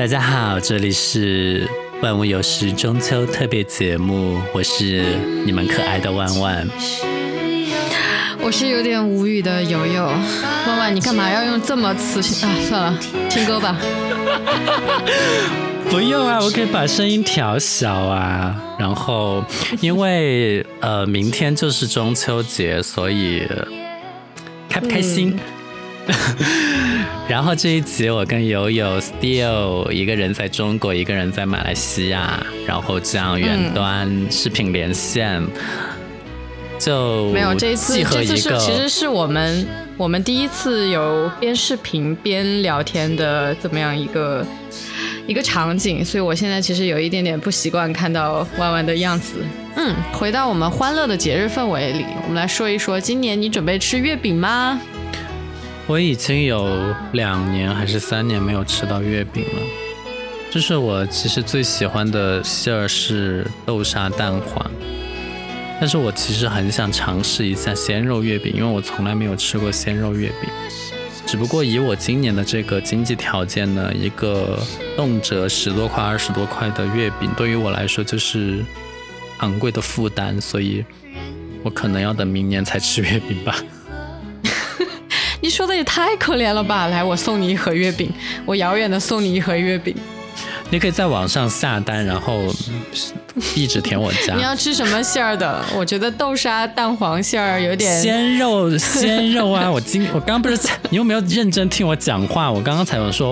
大家好，这里是万物有时中秋特别节目，我是你们可爱的万万。我是有点无语的友友，万万，你干嘛要用这么磁性啊？算了，听歌吧。不用啊，我可以把声音调小啊。然后，因为呃，明天就是中秋节，所以开不开心？然后这一集我跟友友 still 一个人在中国，一个人在马来西亚，然后这样远端视频连线，就没有这一次，这次是其实是我们我们第一次有边视频边聊天的这么样一个一个场景，所以我现在其实有一点点不习惯看到弯弯的样子。嗯，回到我们欢乐的节日氛围里，我们来说一说，今年你准备吃月饼吗？我已经有两年还是三年没有吃到月饼了。就是我其实最喜欢的馅儿是豆沙蛋黄，但是我其实很想尝试一下鲜肉月饼，因为我从来没有吃过鲜肉月饼。只不过以我今年的这个经济条件呢，一个动辄十多块、二十多块的月饼，对于我来说就是昂贵的负担，所以我可能要等明年才吃月饼吧。你说的也太可怜了吧！来，我送你一盒月饼，我遥远的送你一盒月饼。你可以在网上下单，然后 一直舔我家。你要吃什么馅儿的？我觉得豆沙蛋黄馅儿有点鲜肉，鲜肉啊！我今我刚不是你有没有认真听我讲话？我刚刚才有说，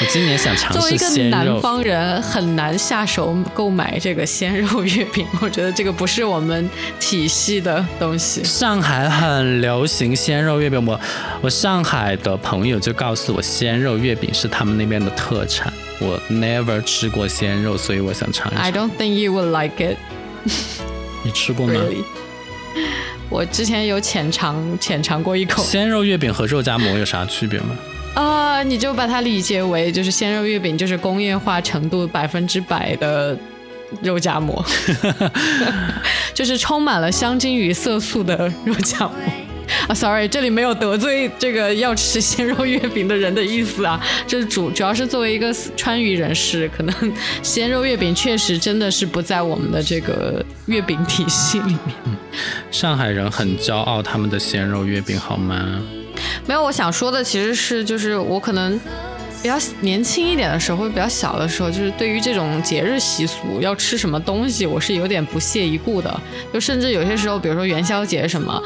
我今年想尝试鲜肉。作为一个南方人，很难下手购买这个鲜肉月饼。我觉得这个不是我们体系的东西。上海很流行鲜肉月饼，我我上海的朋友就告诉我，鲜肉月饼是他们那边的特产。我 never 吃过鲜肉，所以我想尝一尝。I don't think you would like it。你吃过吗？我之前有浅尝浅尝过一口。鲜肉月饼和肉夹馍有啥区别吗？啊，你就把它理解为就是鲜肉月饼就是工业化程度百分之百的肉夹馍，就是充满了香精与色素的肉夹馍。啊，sorry，这里没有得罪这个要吃鲜肉月饼的人的意思啊，这是主主要是作为一个川渝人士，可能鲜肉月饼确实真的是不在我们的这个月饼体系里面。上海人很骄傲他们的鲜肉月饼，好吗？没有，我想说的其实是，就是我可能。比较年轻一点的时候，或者比较小的时候，就是对于这种节日习俗要吃什么东西，我是有点不屑一顾的。就甚至有些时候，比如说元宵节什么，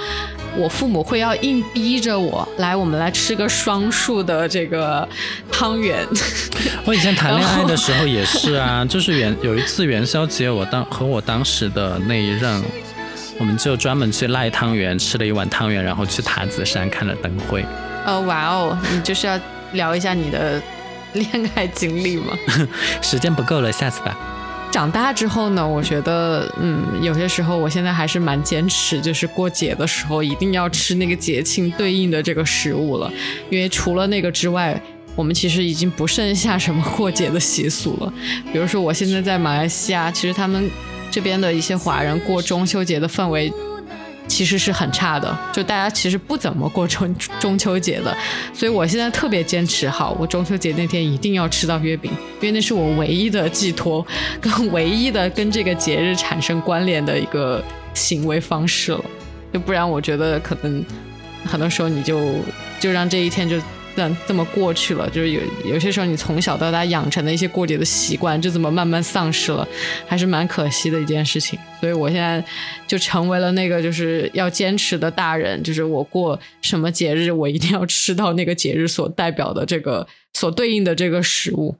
我父母会要硬逼着我来，我们来吃个双数的这个汤圆。我以前谈恋爱的时候也是啊，就是元有一次元宵节，我当和我当时的那一任，我们就专门去赖汤圆，吃了一碗汤圆，然后去塔子山看了灯会。哦，哇哦，你就是要。聊一下你的恋爱经历吗？时间不够了，下次吧。长大之后呢，我觉得，嗯，有些时候我现在还是蛮坚持，就是过节的时候一定要吃那个节庆对应的这个食物了。因为除了那个之外，我们其实已经不剩下什么过节的习俗了。比如说，我现在在马来西亚，其实他们这边的一些华人过中秋节的氛围。其实是很差的，就大家其实不怎么过中中秋节的，所以我现在特别坚持，好，我中秋节那天一定要吃到月饼，因为那是我唯一的寄托，跟唯一的跟这个节日产生关联的一个行为方式了，就不然我觉得可能很多时候你就就让这一天就。这么过去了，就是有有些时候你从小到大养成的一些过节的习惯，就这么慢慢丧失了，还是蛮可惜的一件事情。所以我现在就成为了那个就是要坚持的大人，就是我过什么节日，我一定要吃到那个节日所代表的这个所对应的这个食物。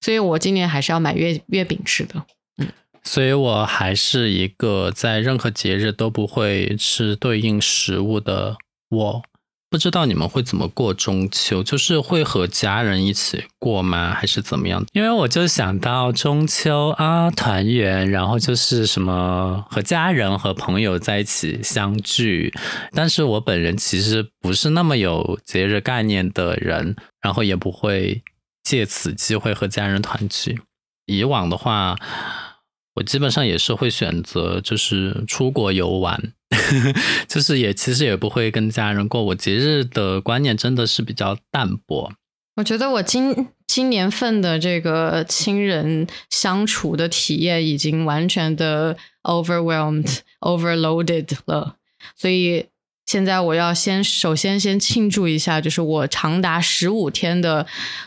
所以我今年还是要买月月饼吃的。嗯，所以我还是一个在任何节日都不会吃对应食物的我。不知道你们会怎么过中秋，就是会和家人一起过吗，还是怎么样？因为我就想到中秋啊，团圆，然后就是什么和家人和朋友在一起相聚。但是我本人其实不是那么有节日概念的人，然后也不会借此机会和家人团聚。以往的话，我基本上也是会选择就是出国游玩。就是也其实也不会跟家人过，我节日的观念真的是比较淡薄。我觉得我今今年份的这个亲人相处的体验已经完全的 overwhelmed、overloaded 了，所以现在我要先首先先庆祝一下，就是我长达十五天的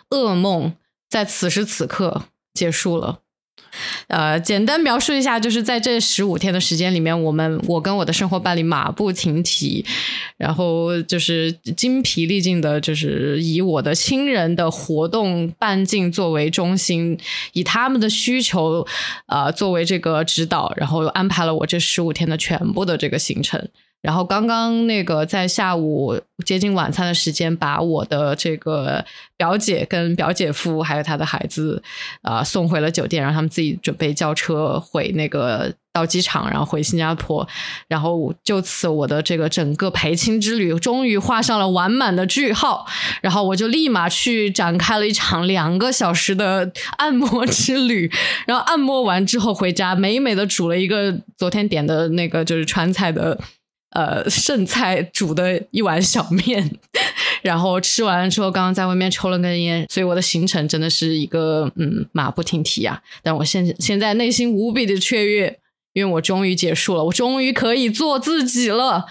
噩梦在此时此刻结束了。呃，简单描述一下，就是在这十五天的时间里面，我们我跟我的生活伴侣马不停蹄，然后就是精疲力尽的，就是以我的亲人的活动半径作为中心，以他们的需求啊作为这个指导，然后安排了我这十五天的全部的这个行程。然后刚刚那个在下午接近晚餐的时间，把我的这个表姐跟表姐夫还有他的孩子啊送回了酒店，让他们自己准备叫车回那个到机场，然后回新加坡。然后就此我的这个整个陪亲之旅终于画上了完满的句号。然后我就立马去展开了一场两个小时的按摩之旅。然后按摩完之后回家，美美的煮了一个昨天点的那个就是川菜的。呃，剩菜煮的一碗小面，然后吃完了之后，刚刚在外面抽了根烟，所以我的行程真的是一个嗯马不停蹄啊！但我现现在内心无比的雀跃，因为我终于结束了，我终于可以做自己了。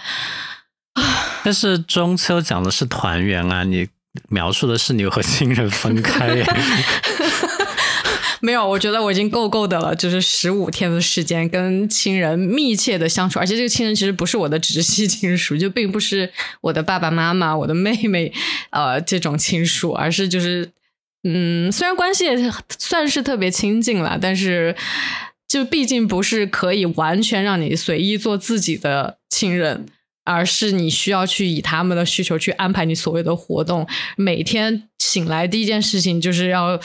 但是中秋讲的是团圆啊，你描述的是你和亲人分开。没有，我觉得我已经够够的了，就是十五天的时间跟亲人密切的相处，而且这个亲人其实不是我的直系亲属，就并不是我的爸爸妈妈、我的妹妹，呃，这种亲属，而是就是，嗯，虽然关系算是特别亲近了，但是就毕竟不是可以完全让你随意做自己的亲人。而是你需要去以他们的需求去安排你所谓的活动。每天醒来第一件事情就是要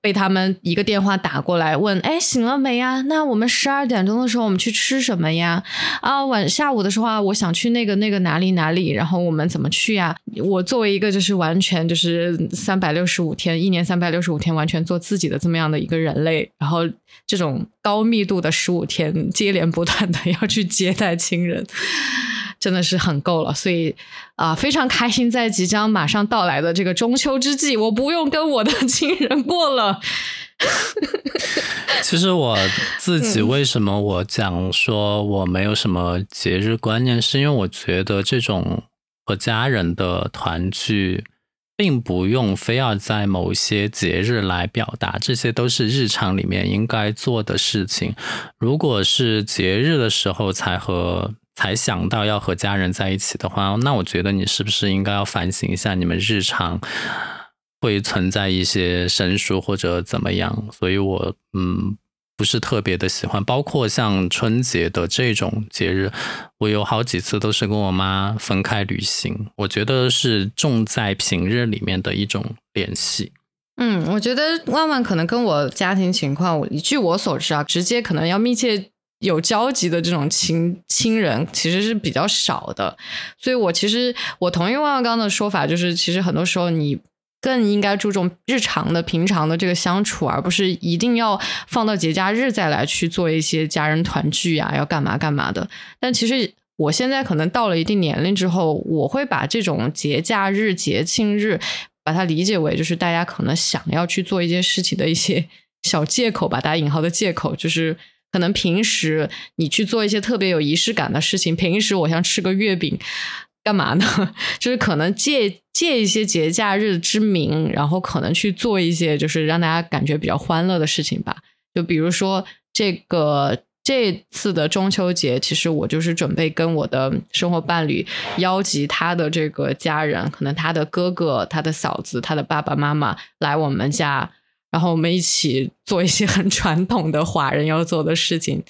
被他们一个电话打过来问：“哎，醒了没呀？那我们十二点钟的时候我们去吃什么呀？啊，晚下午的时候啊，我想去那个那个哪里哪里，然后我们怎么去呀？”我作为一个就是完全就是三百六十五天，一年三百六十五天完全做自己的这么样的一个人类，然后这种高密度的十五天接连不断的要去接待亲人。真的是很够了，所以啊，非常开心，在即将马上到来的这个中秋之际，我不用跟我的亲人过了。其实我自己为什么我讲说我没有什么节日观念，是因为我觉得这种和家人的团聚，并不用非要在某些节日来表达，这些都是日常里面应该做的事情。如果是节日的时候才和才想到要和家人在一起的话，那我觉得你是不是应该要反省一下，你们日常会存在一些生疏或者怎么样？所以我嗯不是特别的喜欢，包括像春节的这种节日，我有好几次都是跟我妈分开旅行，我觉得是重在平日里面的一种联系。嗯，我觉得万万可能跟我家庭情况，据我所知啊，直接可能要密切。有交集的这种亲亲人其实是比较少的，所以我其实我同意万万刚的说法，就是其实很多时候你更应该注重日常的平常的这个相处，而不是一定要放到节假日再来去做一些家人团聚啊，要干嘛干嘛的。但其实我现在可能到了一定年龄之后，我会把这种节假日、节庆日，把它理解为就是大家可能想要去做一件事情的一些小借口吧，打引号的借口，就是。可能平时你去做一些特别有仪式感的事情，平时我想吃个月饼，干嘛呢？就是可能借借一些节假日之名，然后可能去做一些就是让大家感觉比较欢乐的事情吧。就比如说这个这次的中秋节，其实我就是准备跟我的生活伴侣邀集他的这个家人，可能他的哥哥、他的嫂子、他的爸爸妈妈来我们家。然后我们一起做一些很传统的华人要做的事情，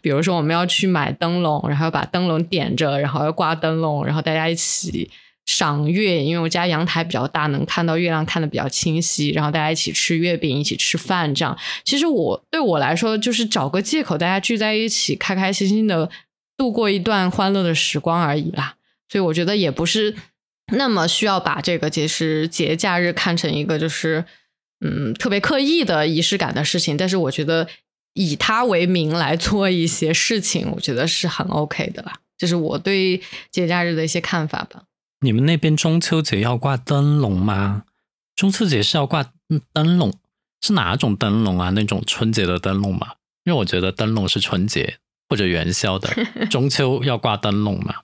比如说我们要去买灯笼，然后把灯笼点着，然后要挂灯笼，然后大家一起赏月。因为我家阳台比较大，能看到月亮看得比较清晰。然后大家一起吃月饼，一起吃饭，这样。其实我对我来说，就是找个借口，大家聚在一起，开开心心的度过一段欢乐的时光而已啦。所以我觉得也不是那么需要把这个节时节假日看成一个就是。嗯，特别刻意的仪式感的事情，但是我觉得以它为名来做一些事情，我觉得是很 OK 的啦。这是我对节假日的一些看法吧。你们那边中秋节要挂灯笼吗？中秋节是要挂灯笼，是哪种灯笼啊？那种春节的灯笼吗？因为我觉得灯笼是春节或者元宵的，中秋要挂灯笼嘛。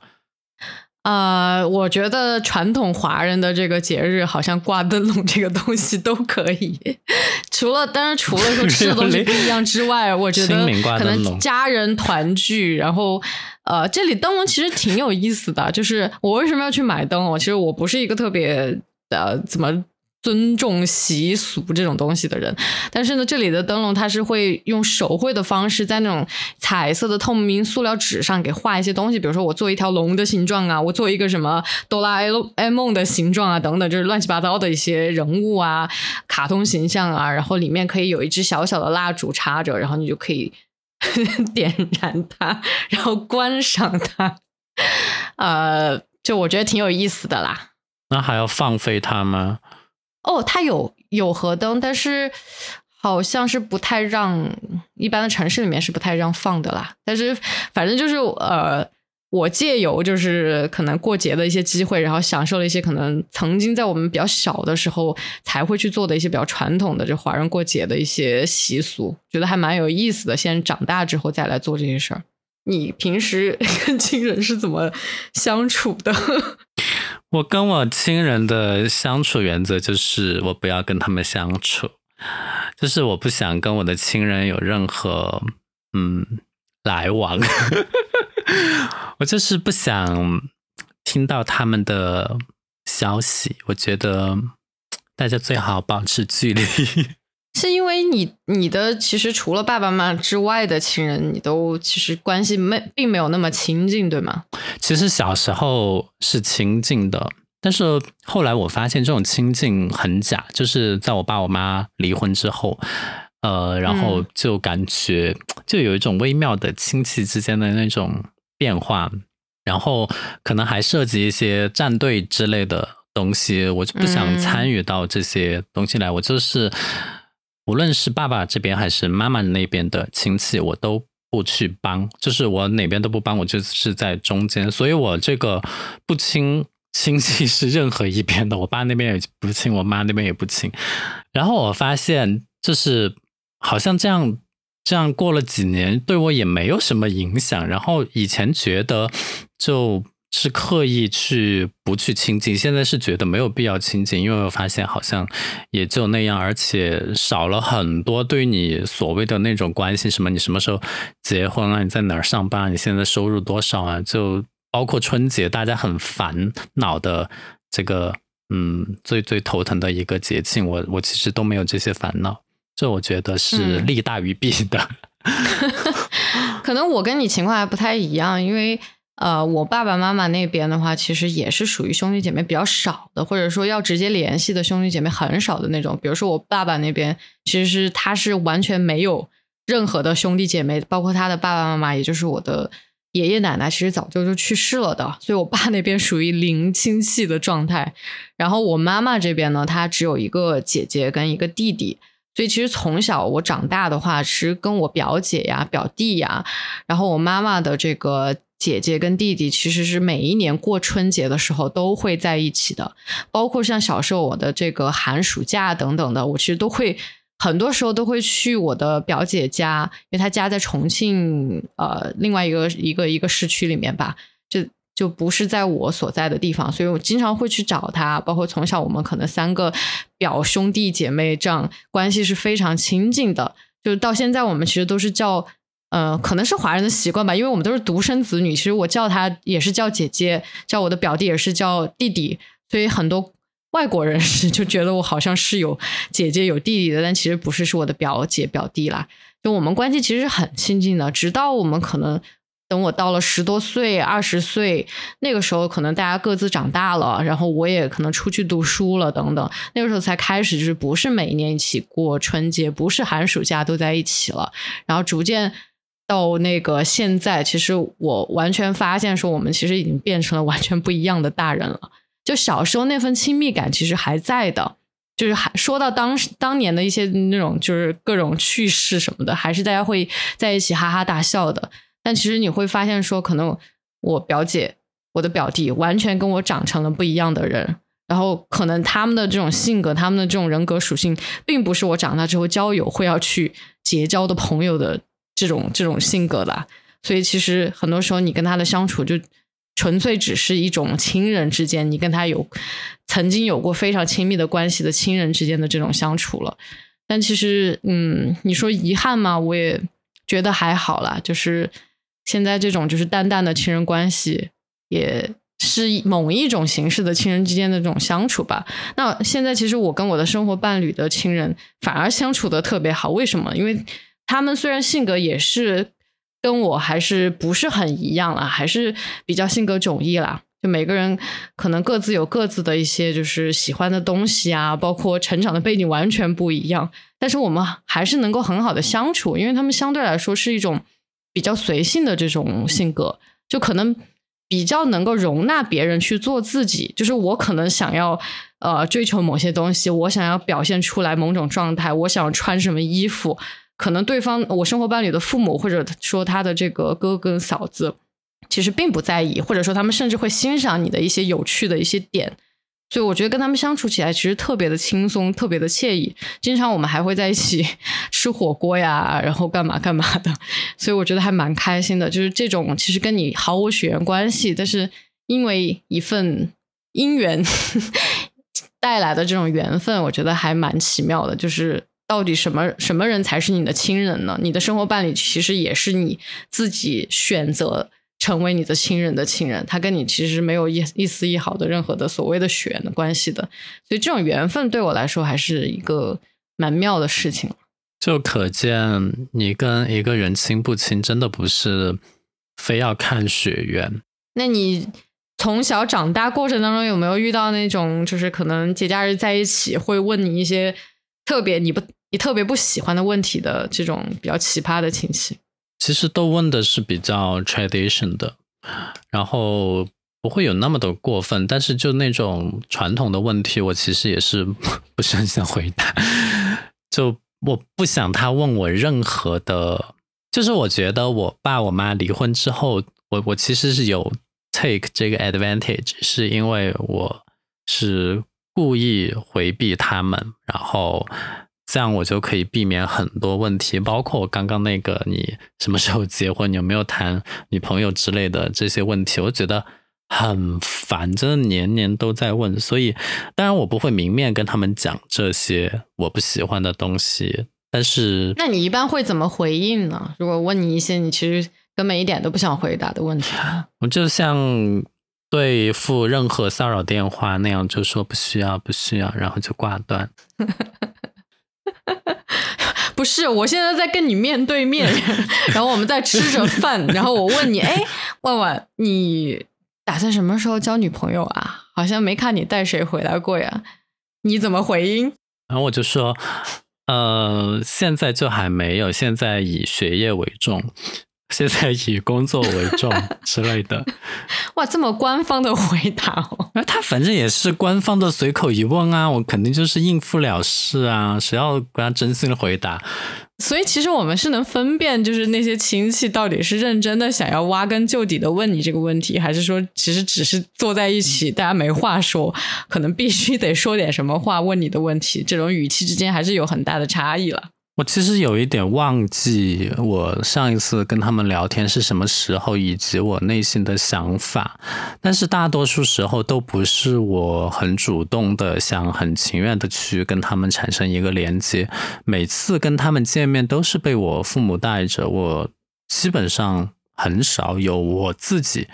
啊，我觉得传统华人的这个节日，好像挂灯笼这个东西都可以。除了，当然除了说吃的东西不一样之外，我觉得 可能家人团聚，然后呃，这里灯笼其实挺有意思的。就是我为什么要去买灯笼？其实我不是一个特别呃怎么。尊重习俗这种东西的人，但是呢，这里的灯笼它是会用手绘的方式，在那种彩色的透明塑料纸上给画一些东西，比如说我做一条龙的形状啊，我做一个什么哆啦 A 梦的形状啊，等等，就是乱七八糟的一些人物啊、卡通形象啊，然后里面可以有一支小小的蜡烛插着，然后你就可以 点燃它，然后观赏它，呃，就我觉得挺有意思的啦。那还要放飞它吗？哦，它有有河灯，但是好像是不太让一般的城市里面是不太让放的啦。但是反正就是呃，我借由就是可能过节的一些机会，然后享受了一些可能曾经在我们比较小的时候才会去做的一些比较传统的这华人过节的一些习俗，觉得还蛮有意思的。现在长大之后再来做这些事儿，你平时 跟亲人是怎么相处的？我跟我亲人的相处原则就是，我不要跟他们相处，就是我不想跟我的亲人有任何嗯来往，我就是不想听到他们的消息。我觉得大家最好保持距离。是因为你你的其实除了爸爸妈妈之外的亲人，你都其实关系没并没有那么亲近，对吗？其实小时候是亲近的，但是后来我发现这种亲近很假，就是在我爸我妈离婚之后，呃，然后就感觉就有一种微妙的亲戚之间的那种变化，然后可能还涉及一些战队之类的东西，我就不想参与到这些东西来，我就是。无论是爸爸这边还是妈妈那边的亲戚，我都不去帮，就是我哪边都不帮，我就是在中间。所以我这个不亲亲戚是任何一边的，我爸那边也不亲，我妈那边也不亲。然后我发现，就是好像这样这样过了几年，对我也没有什么影响。然后以前觉得就。是刻意去不去亲近，现在是觉得没有必要亲近，因为我发现好像也就那样，而且少了很多对你所谓的那种关心，什么你什么时候结婚啊，你在哪儿上班，你现在收入多少啊，就包括春节大家很烦恼的这个，嗯，最最头疼的一个节庆，我我其实都没有这些烦恼，这我觉得是利大于弊的。可能我跟你情况还不太一样，因为。呃，我爸爸妈妈那边的话，其实也是属于兄弟姐妹比较少的，或者说要直接联系的兄弟姐妹很少的那种。比如说我爸爸那边，其实是他是完全没有任何的兄弟姐妹，包括他的爸爸妈妈，也就是我的爷爷奶奶，其实早就就去世了的。所以我爸那边属于零亲戚的状态。然后我妈妈这边呢，她只有一个姐姐跟一个弟弟，所以其实从小我长大的话，是跟我表姐呀、表弟呀，然后我妈妈的这个。姐姐跟弟弟其实是每一年过春节的时候都会在一起的，包括像小时候我的这个寒暑假等等的，我其实都会很多时候都会去我的表姐家，因为她家在重庆，呃，另外一个一个一个市区里面吧，就就不是在我所在的地方，所以我经常会去找她。包括从小我们可能三个表兄弟姐妹这样关系是非常亲近的，就是到现在我们其实都是叫。呃，可能是华人的习惯吧，因为我们都是独生子女。其实我叫他也是叫姐姐，叫我的表弟也是叫弟弟，所以很多外国人是就觉得我好像是有姐姐有弟弟的，但其实不是，是我的表姐表弟啦。就我们关系其实很亲近的，直到我们可能等我到了十多岁、二十岁那个时候，可能大家各自长大了，然后我也可能出去读书了等等，那个时候才开始就是不是每一年一起过春节，不是寒暑假都在一起了，然后逐渐。到那个现在，其实我完全发现说，我们其实已经变成了完全不一样的大人了。就小时候那份亲密感其实还在的，就是还说到当时当年的一些那种就是各种趣事什么的，还是大家会在一起哈哈大笑的。但其实你会发现说，可能我表姐、我的表弟完全跟我长成了不一样的人。然后可能他们的这种性格，他们的这种人格属性，并不是我长大之后交友会要去结交的朋友的这种这种性格的。所以其实很多时候你跟他的相处，就纯粹只是一种亲人之间，你跟他有曾经有过非常亲密的关系的亲人之间的这种相处了。但其实，嗯，你说遗憾吗？我也觉得还好啦。就是现在这种就是淡淡的亲人关系，也是某一种形式的亲人之间的这种相处吧。那现在其实我跟我的生活伴侣的亲人反而相处的特别好。为什么？因为他们虽然性格也是跟我还是不是很一样了，还是比较性格迥异啦。就每个人可能各自有各自的一些就是喜欢的东西啊，包括成长的背景完全不一样，但是我们还是能够很好的相处，因为他们相对来说是一种比较随性的这种性格，就可能比较能够容纳别人去做自己。就是我可能想要呃追求某些东西，我想要表现出来某种状态，我想穿什么衣服，可能对方我生活伴侣的父母或者说他的这个哥哥嫂子。其实并不在意，或者说他们甚至会欣赏你的一些有趣的一些点，所以我觉得跟他们相处起来其实特别的轻松，特别的惬意。经常我们还会在一起 吃火锅呀，然后干嘛干嘛的，所以我觉得还蛮开心的。就是这种其实跟你毫无血缘关系，但是因为一份姻缘 带来的这种缘分，我觉得还蛮奇妙的。就是到底什么什么人才是你的亲人呢？你的生活伴侣其实也是你自己选择。成为你的亲人的亲人，他跟你其实没有一一丝一毫的任何的所谓的血缘的关系的，所以这种缘分对我来说还是一个蛮妙的事情。就可见你跟一个人亲不亲，真的不是非要看血缘。那你从小长大过程当中有没有遇到那种，就是可能节假日在一起会问你一些特别你不你特别不喜欢的问题的这种比较奇葩的亲戚？其实都问的是比较 tradition 的，然后不会有那么的过分，但是就那种传统的问题，我其实也是 不是很想回答。就我不想他问我任何的，就是我觉得我爸我妈离婚之后，我我其实是有 take 这个 advantage，是因为我是故意回避他们，然后。这样我就可以避免很多问题，包括我刚刚那个你什么时候结婚，有没有谈女朋友之类的这些问题，我觉得很烦，真的年年都在问。所以当然我不会明面跟他们讲这些我不喜欢的东西，但是那你一般会怎么回应呢？如果问你一些你其实根本一点都不想回答的问题，我就像对付任何骚扰电话那样，就说不需要，不需要，然后就挂断。不是，我现在在跟你面对面，然后我们在吃着饭，然后我问你，哎，万万，你打算什么时候交女朋友啊？好像没看你带谁回来过呀？你怎么回应？然后我就说，呃，现在就还没有，现在以学业为重。现在以工作为重之类的，哇，这么官方的回答哦！那他反正也是官方的随口一问啊，我肯定就是应付了事啊，谁要跟他真心的回答？所以其实我们是能分辨，就是那些亲戚到底是认真的想要挖根究底的问你这个问题，还是说其实只是坐在一起，大家没话说，可能必须得说点什么话问你的问题，这种语气之间还是有很大的差异了。我其实有一点忘记我上一次跟他们聊天是什么时候，以及我内心的想法。但是大多数时候都不是我很主动的想、很情愿的去跟他们产生一个连接。每次跟他们见面都是被我父母带着，我基本上很少有我自己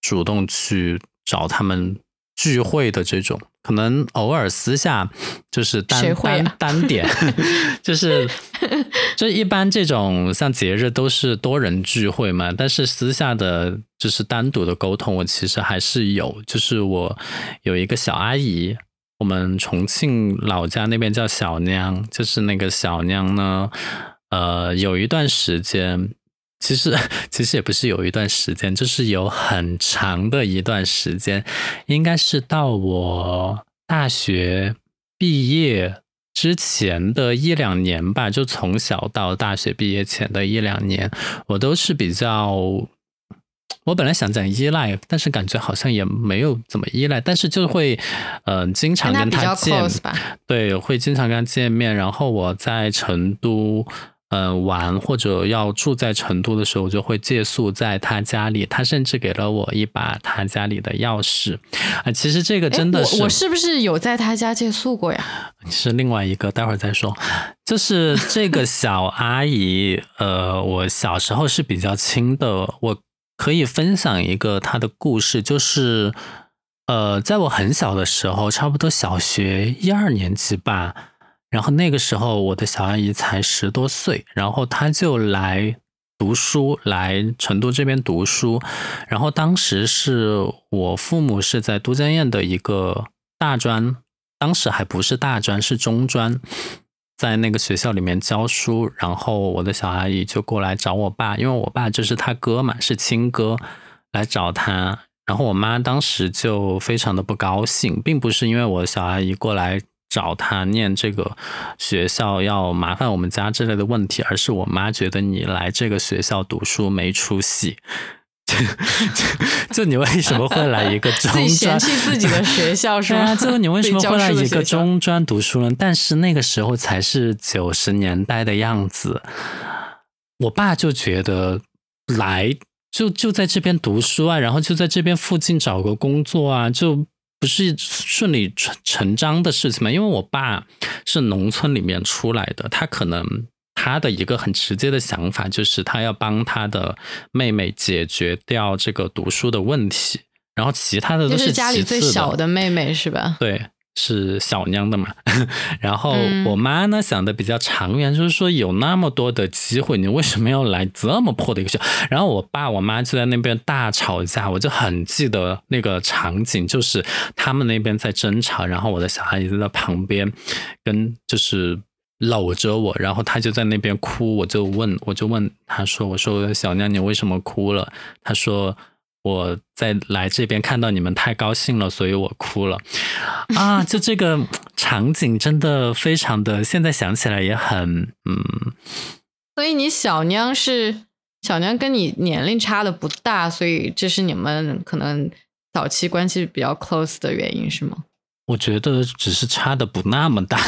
主动去找他们聚会的这种。可能偶尔私下就是单单单点，就是就一般这种像节日都是多人聚会嘛，但是私下的就是单独的沟通，我其实还是有。就是我有一个小阿姨，我们重庆老家那边叫小娘，就是那个小娘呢，呃，有一段时间。其实，其实也不是有一段时间，就是有很长的一段时间，应该是到我大学毕业之前的一两年吧。就从小到大学毕业前的一两年，我都是比较我本来想讲依赖，但是感觉好像也没有怎么依赖，但是就会，嗯，经常跟他见，对，会经常跟他见面。然后我在成都。嗯，玩或者要住在成都的时候，我就会借宿在他家里。他甚至给了我一把他家里的钥匙。啊，其实这个真的是我是不是有在他家借宿过呀？是另外一个，待会儿再说。就是这个小阿姨，呃，我小时候是比较亲的。我可以分享一个她的故事，就是呃，在我很小的时候，差不多小学一二年级吧。然后那个时候，我的小阿姨才十多岁，然后她就来读书，来成都这边读书。然后当时是我父母是在都江堰的一个大专，当时还不是大专，是中专，在那个学校里面教书。然后我的小阿姨就过来找我爸，因为我爸就是他哥嘛，是亲哥，来找他。然后我妈当时就非常的不高兴，并不是因为我小阿姨过来。找他念这个学校要麻烦我们家之类的问题，而是我妈觉得你来这个学校读书没出息，就就你为什么会来一个中专？嫌弃自己的学校是吗？就你为什么会来一个中专读书呢？但是那个时候才是九十年代的样子，我爸就觉得来就就在这边读书啊，然后就在这边附近找个工作啊，就。不是顺理成成章的事情嘛？因为我爸是农村里面出来的，他可能他的一个很直接的想法就是他要帮他的妹妹解决掉这个读书的问题，然后其他的都是家里最小的妹妹是吧？对。是小娘的嘛，然后我妈呢想的比较长远，就是说有那么多的机会，你为什么要来这么破的一个学校？然后我爸我妈就在那边大吵架，我就很记得那个场景，就是他们那边在争吵，然后我的小孩就在旁边跟就是搂着我，然后他就在那边哭，我就问我就问他说，我说小娘你为什么哭了？他说。我在来这边看到你们太高兴了，所以我哭了啊！就这个场景真的非常的，现在想起来也很嗯。所以你小娘是小娘，跟你年龄差的不大，所以这是你们可能早期关系比较 close 的原因是吗？我觉得只是差的不那么大，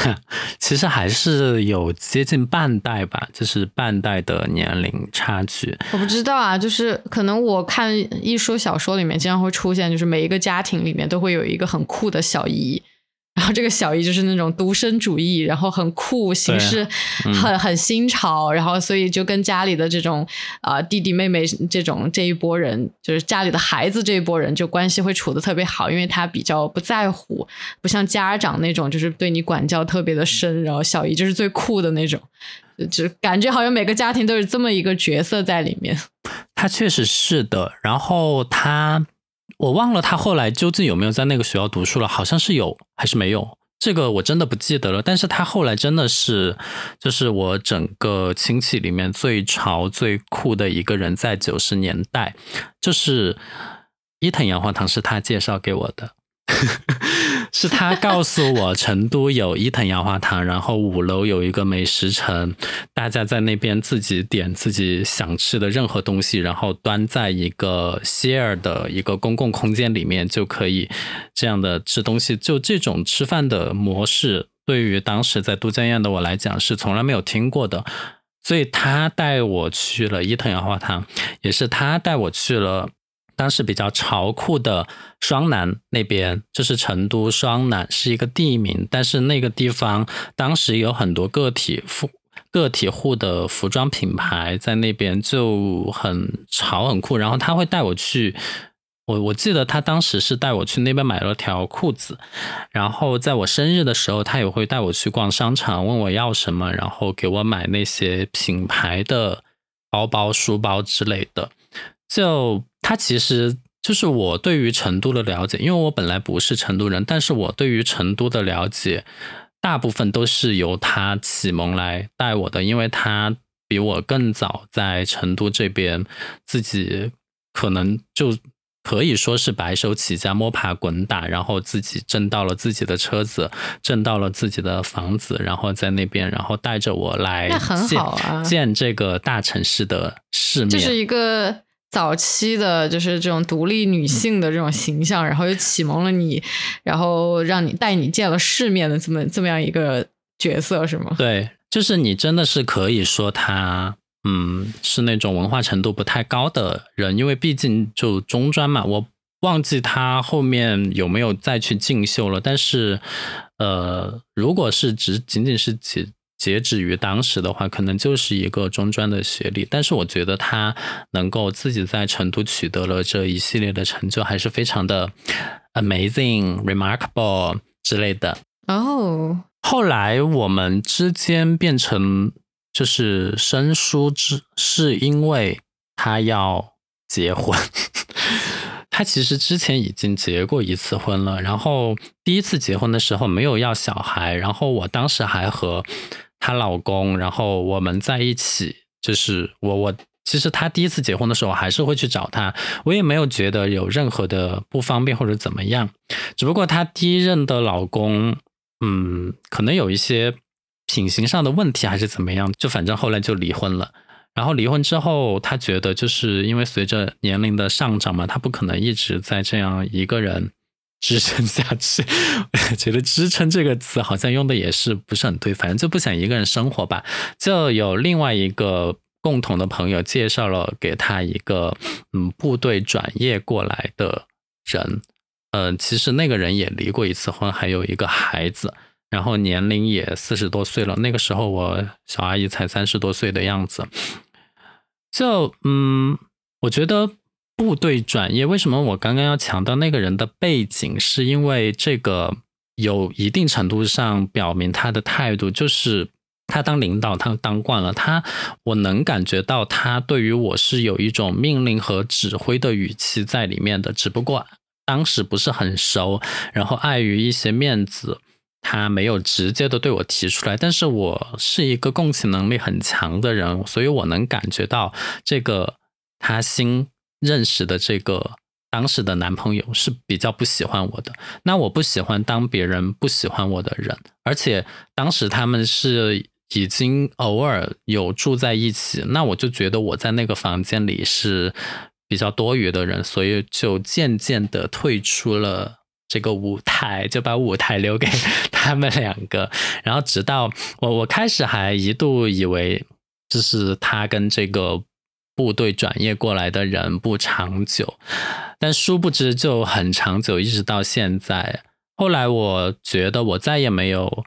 其实还是有接近半代吧，就是半代的年龄差距。我不知道啊，就是可能我看一说小说里面经常会出现，就是每一个家庭里面都会有一个很酷的小姨。然后这个小姨就是那种独身主义，然后很酷，行事很很新潮，然后所以就跟家里的这种啊弟弟妹妹这种这一波人，就是家里的孩子这一波人，就关系会处的特别好，因为他比较不在乎，不像家长那种就是对你管教特别的深，然后小姨就是最酷的那种，就感觉好像每个家庭都有这么一个角色在里面。他确实是的，然后他。我忘了他后来究竟有没有在那个学校读书了，好像是有还是没有，这个我真的不记得了。但是他后来真的是，就是我整个亲戚里面最潮最酷的一个人，在九十年代，就是伊藤洋华堂是他介绍给我的。是他告诉我，成都有伊藤洋华堂，然后五楼有一个美食城，大家在那边自己点自己想吃的任何东西，然后端在一个 share 的一个公共空间里面就可以这样的吃东西。就这种吃饭的模式，对于当时在都江堰的我来讲是从来没有听过的，所以他带我去了伊藤洋华堂，也是他带我去了。当时比较潮酷的双南那边，就是成都双南是一个地名，但是那个地方当时有很多个体服个体户的服装品牌在那边就很潮很酷。然后他会带我去，我我记得他当时是带我去那边买了条裤子，然后在我生日的时候，他也会带我去逛商场，问我要什么，然后给我买那些品牌的包包、书包之类的，就。他其实就是我对于成都的了解，因为我本来不是成都人，但是我对于成都的了解大部分都是由他启蒙来带我的，因为他比我更早在成都这边，自己可能就可以说是白手起家，摸爬滚打，然后自己挣到了自己的车子，挣到了自己的房子，然后在那边，然后带着我来见见这个大城市的世面，这是一个。早期的就是这种独立女性的这种形象，然后又启蒙了你，然后让你带你见了世面的这么这么样一个角色，是吗？对，就是你真的是可以说他，嗯，是那种文化程度不太高的人，因为毕竟就中专嘛，我忘记他后面有没有再去进修了，但是，呃，如果是只仅仅是截截止于当时的话，可能就是一个中专的学历，但是我觉得他能够自己在成都取得了这一系列的成就，还是非常的 amazing、remarkable 之类的。哦，后来我们之间变成就是生疏之，是因为他要结婚。他其实之前已经结过一次婚了，然后第一次结婚的时候没有要小孩，然后我当时还和她老公，然后我们在一起，就是我我其实她第一次结婚的时候还是会去找她，我也没有觉得有任何的不方便或者怎么样，只不过她第一任的老公，嗯，可能有一些品行上的问题还是怎么样，就反正后来就离婚了。然后离婚之后，她觉得就是因为随着年龄的上涨嘛，她不可能一直在这样一个人支撑下去。我觉得“支撑”这个词好像用的也是不是很对，反正就不想一个人生活吧。就有另外一个共同的朋友介绍了给他一个嗯部队转业过来的人，嗯，其实那个人也离过一次婚，还有一个孩子。然后年龄也四十多岁了，那个时候我小阿姨才三十多岁的样子。就嗯，我觉得部队转业，为什么我刚刚要强调那个人的背景，是因为这个有一定程度上表明他的态度，就是他当领导，他当惯了，他我能感觉到他对于我是有一种命令和指挥的语气在里面的，只不过当时不是很熟，然后碍于一些面子。他没有直接的对我提出来，但是我是一个共情能力很强的人，所以我能感觉到这个他心认识的这个当时的男朋友是比较不喜欢我的。那我不喜欢当别人不喜欢我的人，而且当时他们是已经偶尔有住在一起，那我就觉得我在那个房间里是比较多余的人，所以就渐渐的退出了。这个舞台就把舞台留给他们两个，然后直到我我开始还一度以为就是他跟这个部队转业过来的人不长久，但殊不知就很长久，一直到现在。后来我觉得我再也没有。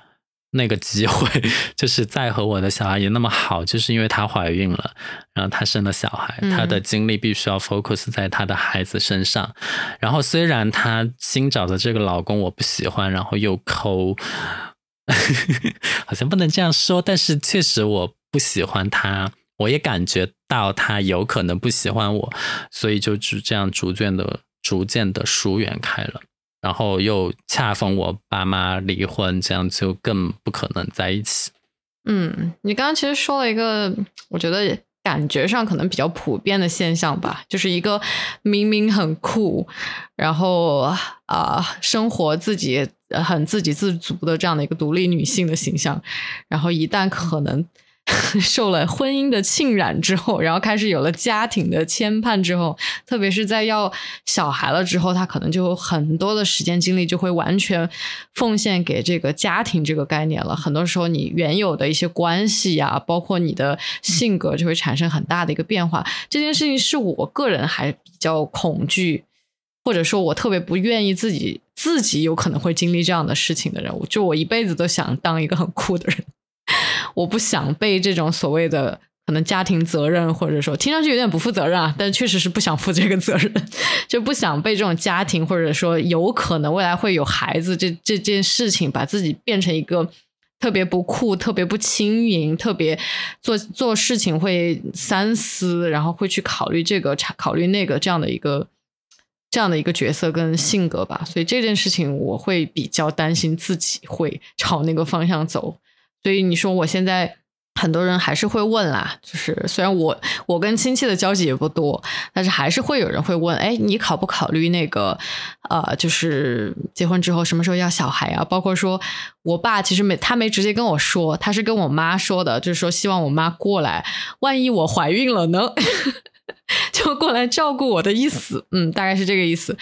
那个机会 就是再和我的小阿姨那么好，就是因为她怀孕了，然后她生了小孩，她的精力必须要 focus 在她的孩子身上。然后虽然她新找的这个老公我不喜欢，然后又抠，好像不能这样说，但是确实我不喜欢他，我也感觉到他有可能不喜欢我，所以就只这样逐渐的、逐渐的疏远开了。然后又恰逢我爸妈离婚，这样就更不可能在一起。嗯，你刚刚其实说了一个，我觉得感觉上可能比较普遍的现象吧，就是一个明明很酷，然后啊，生活自己很自给自足的这样的一个独立女性的形象，然后一旦可能。受了婚姻的浸染之后，然后开始有了家庭的牵绊之后，特别是在要小孩了之后，他可能就很多的时间精力就会完全奉献给这个家庭这个概念了。很多时候，你原有的一些关系呀，包括你的性格，就会产生很大的一个变化。这件事情是我个人还比较恐惧，或者说，我特别不愿意自己自己有可能会经历这样的事情的人物。就我一辈子都想当一个很酷的人。我不想被这种所谓的可能家庭责任，或者说听上去有点不负责任啊，但确实是不想负这个责任，就不想被这种家庭，或者说有可能未来会有孩子这这件事情，把自己变成一个特别不酷、特别不轻盈、特别做做事情会三思，然后会去考虑这个、考虑那个这样的一个这样的一个角色跟性格吧。所以这件事情，我会比较担心自己会朝那个方向走。所以你说我现在很多人还是会问啦，就是虽然我我跟亲戚的交集也不多，但是还是会有人会问，哎，你考不考虑那个呃，就是结婚之后什么时候要小孩啊？包括说我爸其实没他没直接跟我说，他是跟我妈说的，就是说希望我妈过来，万一我怀孕了呢？就过来照顾我的意思。嗯，大概是这个意思。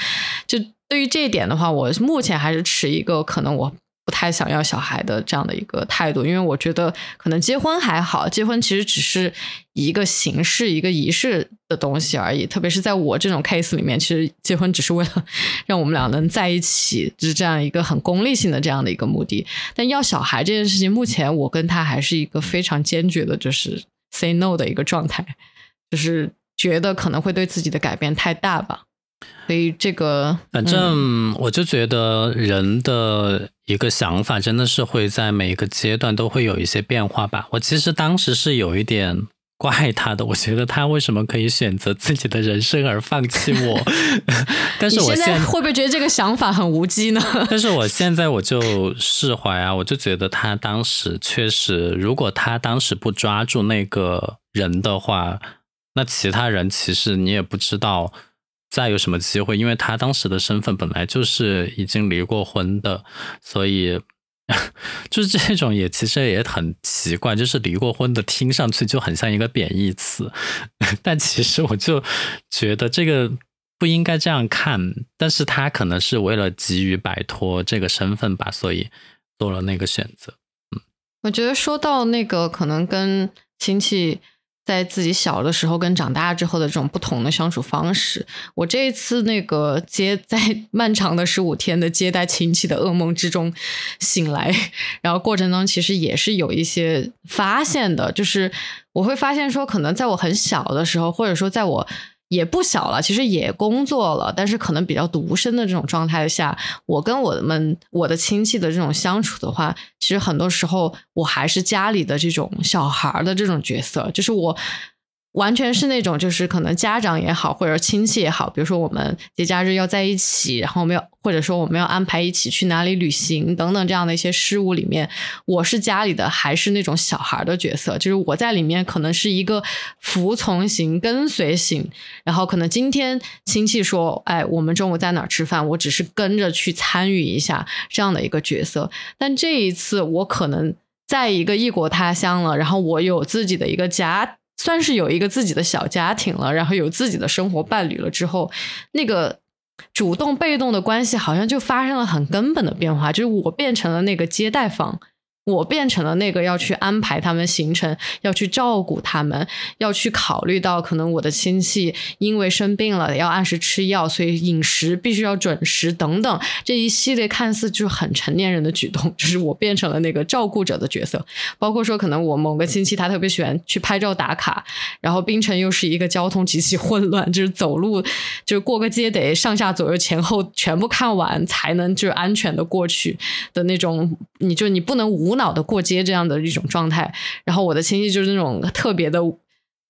就对于这一点的话，我目前还是持一个可能我。不太想要小孩的这样的一个态度，因为我觉得可能结婚还好，结婚其实只是一个形式、一个仪式的东西而已。特别是在我这种 case 里面，其实结婚只是为了 让我们俩能在一起，就是这样一个很功利性的这样的一个目的。但要小孩这件事情，目前我跟他还是一个非常坚决的，就是 say no 的一个状态，就是觉得可能会对自己的改变太大吧。所以这个，反正我就觉得人的一个想法真的是会在每一个阶段都会有一些变化吧。我其实当时是有一点怪他的，我觉得他为什么可以选择自己的人生而放弃我？但是我现在会不会觉得这个想法很无稽呢？但是我现在我就释怀啊，我就觉得他当时确实，如果他当时不抓住那个人的话，那其他人其实你也不知道。再有什么机会？因为他当时的身份本来就是已经离过婚的，所以 就是这种也其实也很奇怪，就是离过婚的听上去就很像一个贬义词，但其实我就觉得这个不应该这样看。但是他可能是为了急于摆脱这个身份吧，所以做了那个选择。嗯，我觉得说到那个可能跟亲戚。在自己小的时候跟长大之后的这种不同的相处方式，我这一次那个接在 漫长的十五天的接待亲戚的噩梦之中醒来，然后过程中其实也是有一些发现的，就是我会发现说，可能在我很小的时候，或者说在我。也不小了，其实也工作了，但是可能比较独身的这种状态下，我跟我们我的亲戚的这种相处的话，其实很多时候我还是家里的这种小孩的这种角色，就是我。完全是那种，就是可能家长也好，或者亲戚也好，比如说我们节假日要在一起，然后我们要或者说我们要安排一起去哪里旅行等等这样的一些事物里面，我是家里的还是那种小孩的角色，就是我在里面可能是一个服从型、跟随型，然后可能今天亲戚说，哎，我们中午在哪儿吃饭，我只是跟着去参与一下这样的一个角色，但这一次我可能在一个异国他乡了，然后我有自己的一个家。算是有一个自己的小家庭了，然后有自己的生活伴侣了之后，那个主动被动的关系好像就发生了很根本的变化，就是我变成了那个接待方。我变成了那个要去安排他们行程，要去照顾他们，要去考虑到可能我的亲戚因为生病了要按时吃药，所以饮食必须要准时等等这一系列看似就很成年人的举动，就是我变成了那个照顾者的角色。包括说可能我某个亲戚他特别喜欢去拍照打卡，然后槟城又是一个交通极其混乱，就是走路就是过个街得上下左右前后全部看完才能就是安全的过去的那种，你就你不能无。无脑的过街这样的一种状态，然后我的亲戚就是那种特别的，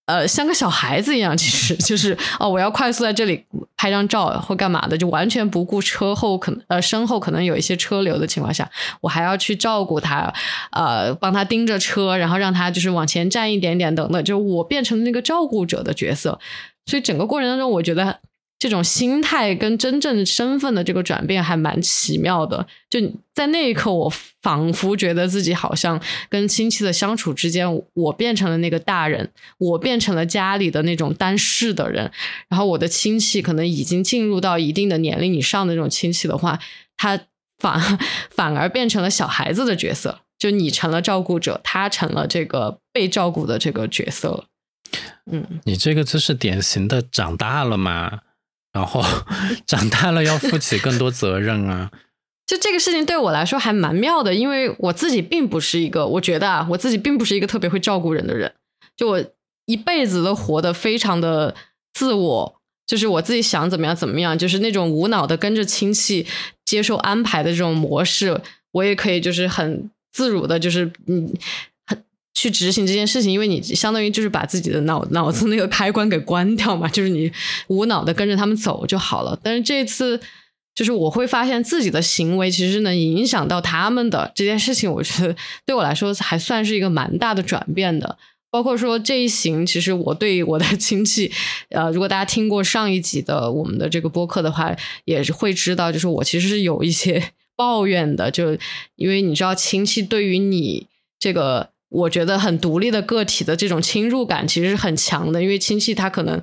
呃，像个小孩子一样，其实 就是哦，我要快速在这里拍张照或干嘛的，就完全不顾车后可能呃身后可能有一些车流的情况下，我还要去照顾他，呃，帮他盯着车，然后让他就是往前站一点点等等，就我变成那个照顾者的角色，所以整个过程当中，我觉得。这种心态跟真正身份的这个转变还蛮奇妙的。就在那一刻，我仿佛觉得自己好像跟亲戚的相处之间，我变成了那个大人，我变成了家里的那种担事的人。然后我的亲戚可能已经进入到一定的年龄以上的那种亲戚的话，他反反而变成了小孩子的角色。就你成了照顾者，他成了这个被照顾的这个角色。嗯，你这个就是典型的长大了嘛。然后 长大了要负起更多责任啊！就这个事情对我来说还蛮妙的，因为我自己并不是一个，我觉得啊，我自己并不是一个特别会照顾人的人。就我一辈子都活得非常的自我，就是我自己想怎么样怎么样，就是那种无脑的跟着亲戚接受安排的这种模式，我也可以就是很自如的，就是嗯。去执行这件事情，因为你相当于就是把自己的脑脑子那个开关给关掉嘛，就是你无脑的跟着他们走就好了。但是这次，就是我会发现自己的行为其实能影响到他们的这件事情，我觉得对我来说还算是一个蛮大的转变的。包括说这一行，其实我对我的亲戚，呃，如果大家听过上一集的我们的这个播客的话，也是会知道，就是我其实是有一些抱怨的，就因为你知道亲戚对于你这个。我觉得很独立的个体的这种侵入感其实是很强的，因为亲戚他可能，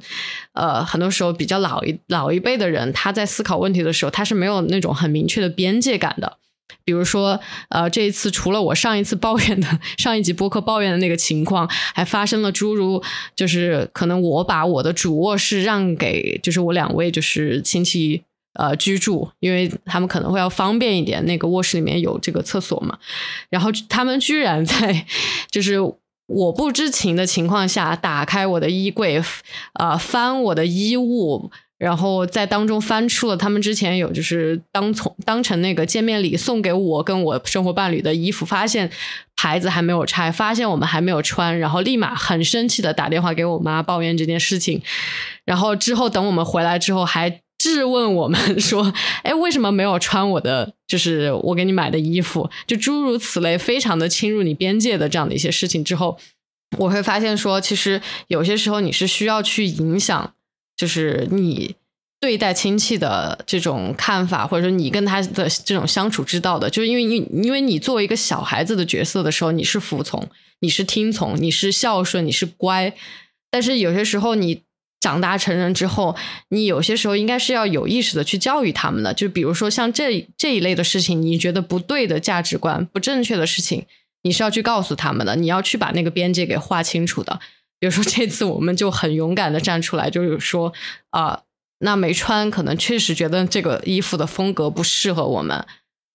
呃，很多时候比较老一老一辈的人，他在思考问题的时候，他是没有那种很明确的边界感的。比如说，呃，这一次除了我上一次抱怨的上一集播客抱怨的那个情况，还发生了诸如就是可能我把我的主卧室让给就是我两位就是亲戚。呃，居住，因为他们可能会要方便一点，那个卧室里面有这个厕所嘛。然后他们居然在就是我不知情的情况下，打开我的衣柜，啊，翻我的衣物，然后在当中翻出了他们之前有就是当从当成那个见面礼送给我跟我生活伴侣的衣服，发现牌子还没有拆，发现我们还没有穿，然后立马很生气的打电话给我妈抱怨这件事情。然后之后等我们回来之后还。质问我们 说：“哎，为什么没有穿我的？就是我给你买的衣服，就诸如此类，非常的侵入你边界的这样的一些事情之后，我会发现说，其实有些时候你是需要去影响，就是你对待亲戚的这种看法，或者说你跟他的这种相处之道的，就是因为你因为你作为一个小孩子的角色的时候，你是服从，你是听从，你是孝顺，你是乖，但是有些时候你。长大成人之后，你有些时候应该是要有意识的去教育他们的。就比如说像这这一类的事情，你觉得不对的价值观、不正确的事情，你是要去告诉他们的。你要去把那个边界给划清楚的。比如说这次我们就很勇敢的站出来，就是说啊，那没穿可能确实觉得这个衣服的风格不适合我们，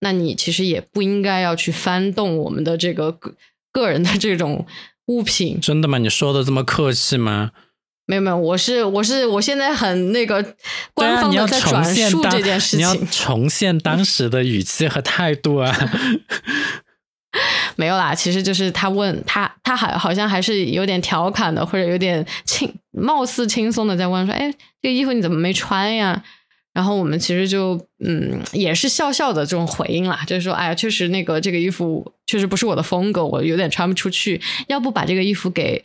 那你其实也不应该要去翻动我们的这个个个人的这种物品。真的吗？你说的这么客气吗？没有没有，我是我是我现在很那个官方的在转述这件事情，你 要重现当时的语气和态度啊。没有啦，其实就是他问他，他还好像还是有点调侃的，或者有点轻，貌似轻松的在问说：“哎，这个衣服你怎么没穿呀？”然后我们其实就嗯，也是笑笑的这种回应啦，就是说：“哎呀，确实那个这个衣服确实不是我的风格，我有点穿不出去，要不把这个衣服给。”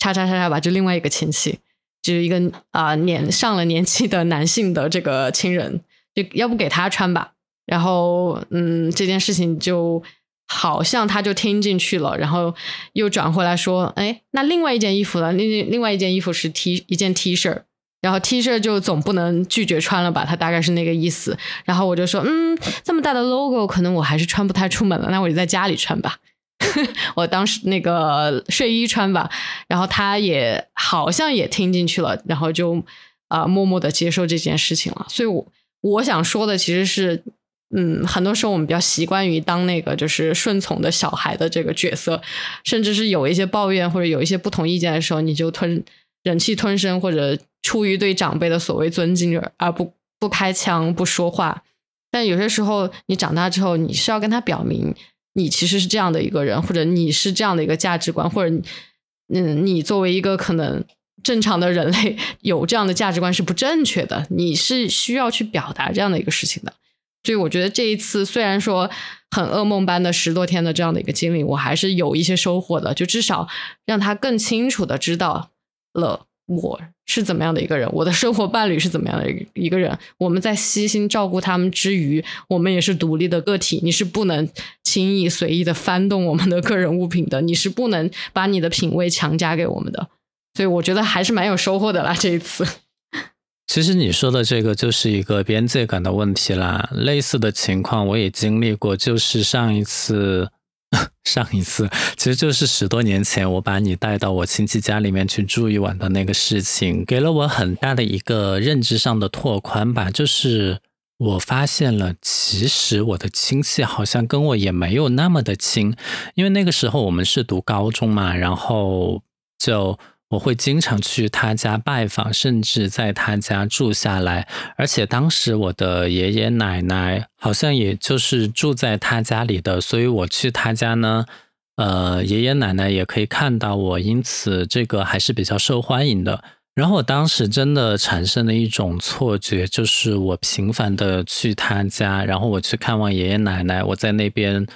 叉叉叉叉吧，就另外一个亲戚，就是一个啊年上了年纪的男性的这个亲人，就要不给他穿吧。然后嗯，这件事情就好像他就听进去了，然后又转回来说，哎，那另外一件衣服呢？另另外一件衣服是 T 一件 T 恤，然后 T 恤就总不能拒绝穿了吧？他大概是那个意思。然后我就说，嗯，这么大的 logo，可能我还是穿不太出门了，那我就在家里穿吧。我当时那个睡衣穿吧，然后他也好像也听进去了，然后就啊默默的接受这件事情了。所以，我我想说的其实是，嗯，很多时候我们比较习惯于当那个就是顺从的小孩的这个角色，甚至是有一些抱怨或者有一些不同意见的时候，你就吞忍气吞声，或者出于对长辈的所谓尊敬而不不开腔不说话。但有些时候，你长大之后，你是要跟他表明。你其实是这样的一个人，或者你是这样的一个价值观，或者嗯，你作为一个可能正常的人类有这样的价值观是不正确的，你是需要去表达这样的一个事情的。所以我觉得这一次虽然说很噩梦般的十多天的这样的一个经历，我还是有一些收获的，就至少让他更清楚的知道了。我是怎么样的一个人？我的生活伴侣是怎么样的一个人？我们在悉心照顾他们之余，我们也是独立的个体。你是不能轻易随意的翻动我们的个人物品的，你是不能把你的品味强加给我们的。所以我觉得还是蛮有收获的啦，这一次。其实你说的这个就是一个边界感的问题啦。类似的情况我也经历过，就是上一次。上一次其实就是十多年前，我把你带到我亲戚家里面去住一晚的那个事情，给了我很大的一个认知上的拓宽吧。就是我发现了，其实我的亲戚好像跟我也没有那么的亲，因为那个时候我们是读高中嘛，然后就。我会经常去他家拜访，甚至在他家住下来。而且当时我的爷爷奶奶好像也就是住在他家里的，所以我去他家呢，呃，爷爷奶奶也可以看到我，因此这个还是比较受欢迎的。然后我当时真的产生了一种错觉，就是我频繁的去他家，然后我去看望爷爷奶奶，我在那边。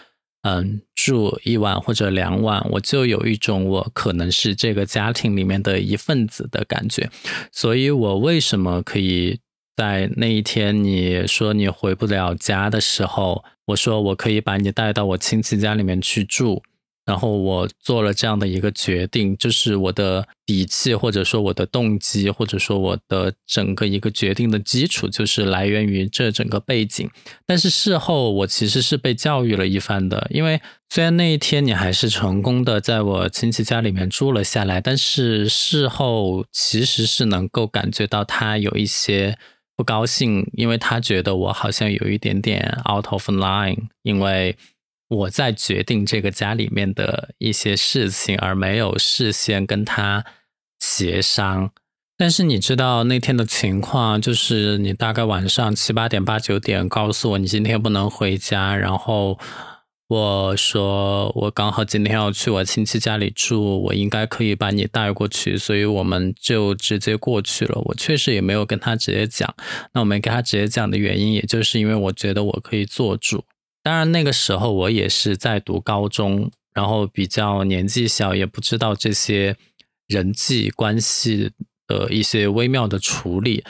嗯，住一晚或者两晚，我就有一种我可能是这个家庭里面的一份子的感觉。所以，我为什么可以在那一天你说你回不了家的时候，我说我可以把你带到我亲戚家里面去住，然后我做了这样的一个决定，就是我的底气，或者说我的动机，或者说我的整个一个决定的基础，就是来源于这整个背景。但是事后我其实是被教育了一番的，因为虽然那一天你还是成功的在我亲戚家里面住了下来，但是事后其实是能够感觉到他有一些不高兴，因为他觉得我好像有一点点 out of line，因为。我在决定这个家里面的一些事情，而没有事先跟他协商。但是你知道那天的情况，就是你大概晚上七八点、八九点告诉我你今天不能回家，然后我说我刚好今天要去我亲戚家里住，我应该可以把你带过去，所以我们就直接过去了。我确实也没有跟他直接讲，那我没跟他直接讲的原因，也就是因为我觉得我可以做主。当然，那个时候我也是在读高中，然后比较年纪小，也不知道这些人际关系的一些微妙的处理。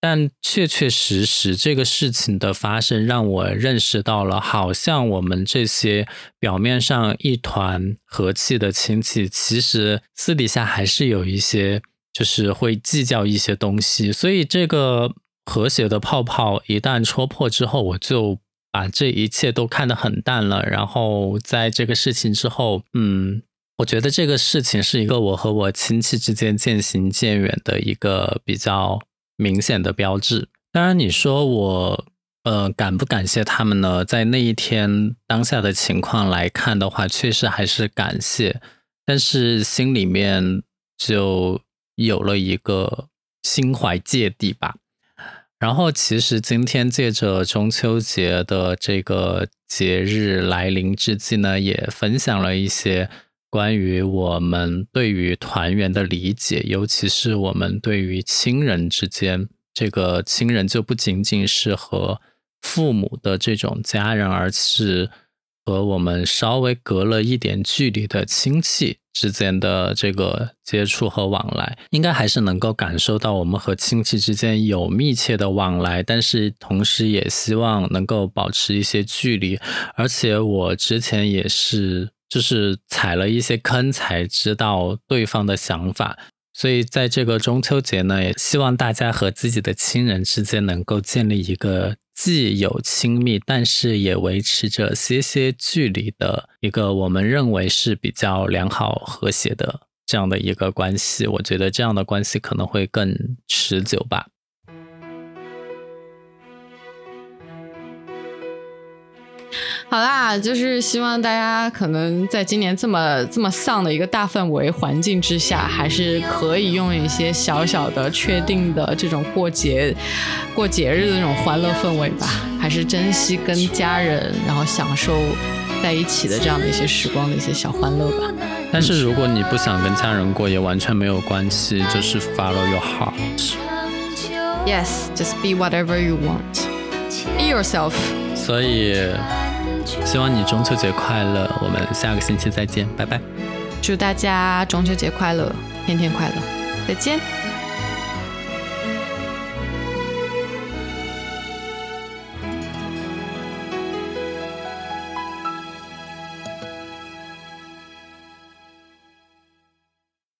但确确实实，这个事情的发生让我认识到了，好像我们这些表面上一团和气的亲戚，其实私底下还是有一些，就是会计较一些东西。所以，这个和谐的泡泡一旦戳破之后，我就。把这一切都看得很淡了，然后在这个事情之后，嗯，我觉得这个事情是一个我和我亲戚之间渐行渐远的一个比较明显的标志。当然，你说我呃感不感谢他们呢？在那一天当下的情况来看的话，确实还是感谢，但是心里面就有了一个心怀芥蒂吧。然后，其实今天借着中秋节的这个节日来临之际呢，也分享了一些关于我们对于团圆的理解，尤其是我们对于亲人之间，这个亲人就不仅仅是和父母的这种家人，而是。和我们稍微隔了一点距离的亲戚之间的这个接触和往来，应该还是能够感受到我们和亲戚之间有密切的往来，但是同时也希望能够保持一些距离。而且我之前也是，就是踩了一些坑才知道对方的想法。所以在这个中秋节呢，也希望大家和自己的亲人之间能够建立一个既有亲密，但是也维持着些些距离的一个我们认为是比较良好和谐的这样的一个关系。我觉得这样的关系可能会更持久吧。好啦，就是希望大家可能在今年这么这么丧的一个大氛围环境之下，还是可以用一些小小的、确定的这种过节、过节日的那种欢乐氛围吧，还是珍惜跟家人，然后享受在一起的这样的一些时光的一些小欢乐吧。但是如果你不想跟家人过，也完全没有关系，就是 follow your heart。Yes, just be whatever you want. Be yourself. 所以。希望你中秋节快乐，我们下个星期再见，拜拜。祝大家中秋节快乐，天天快乐，再见。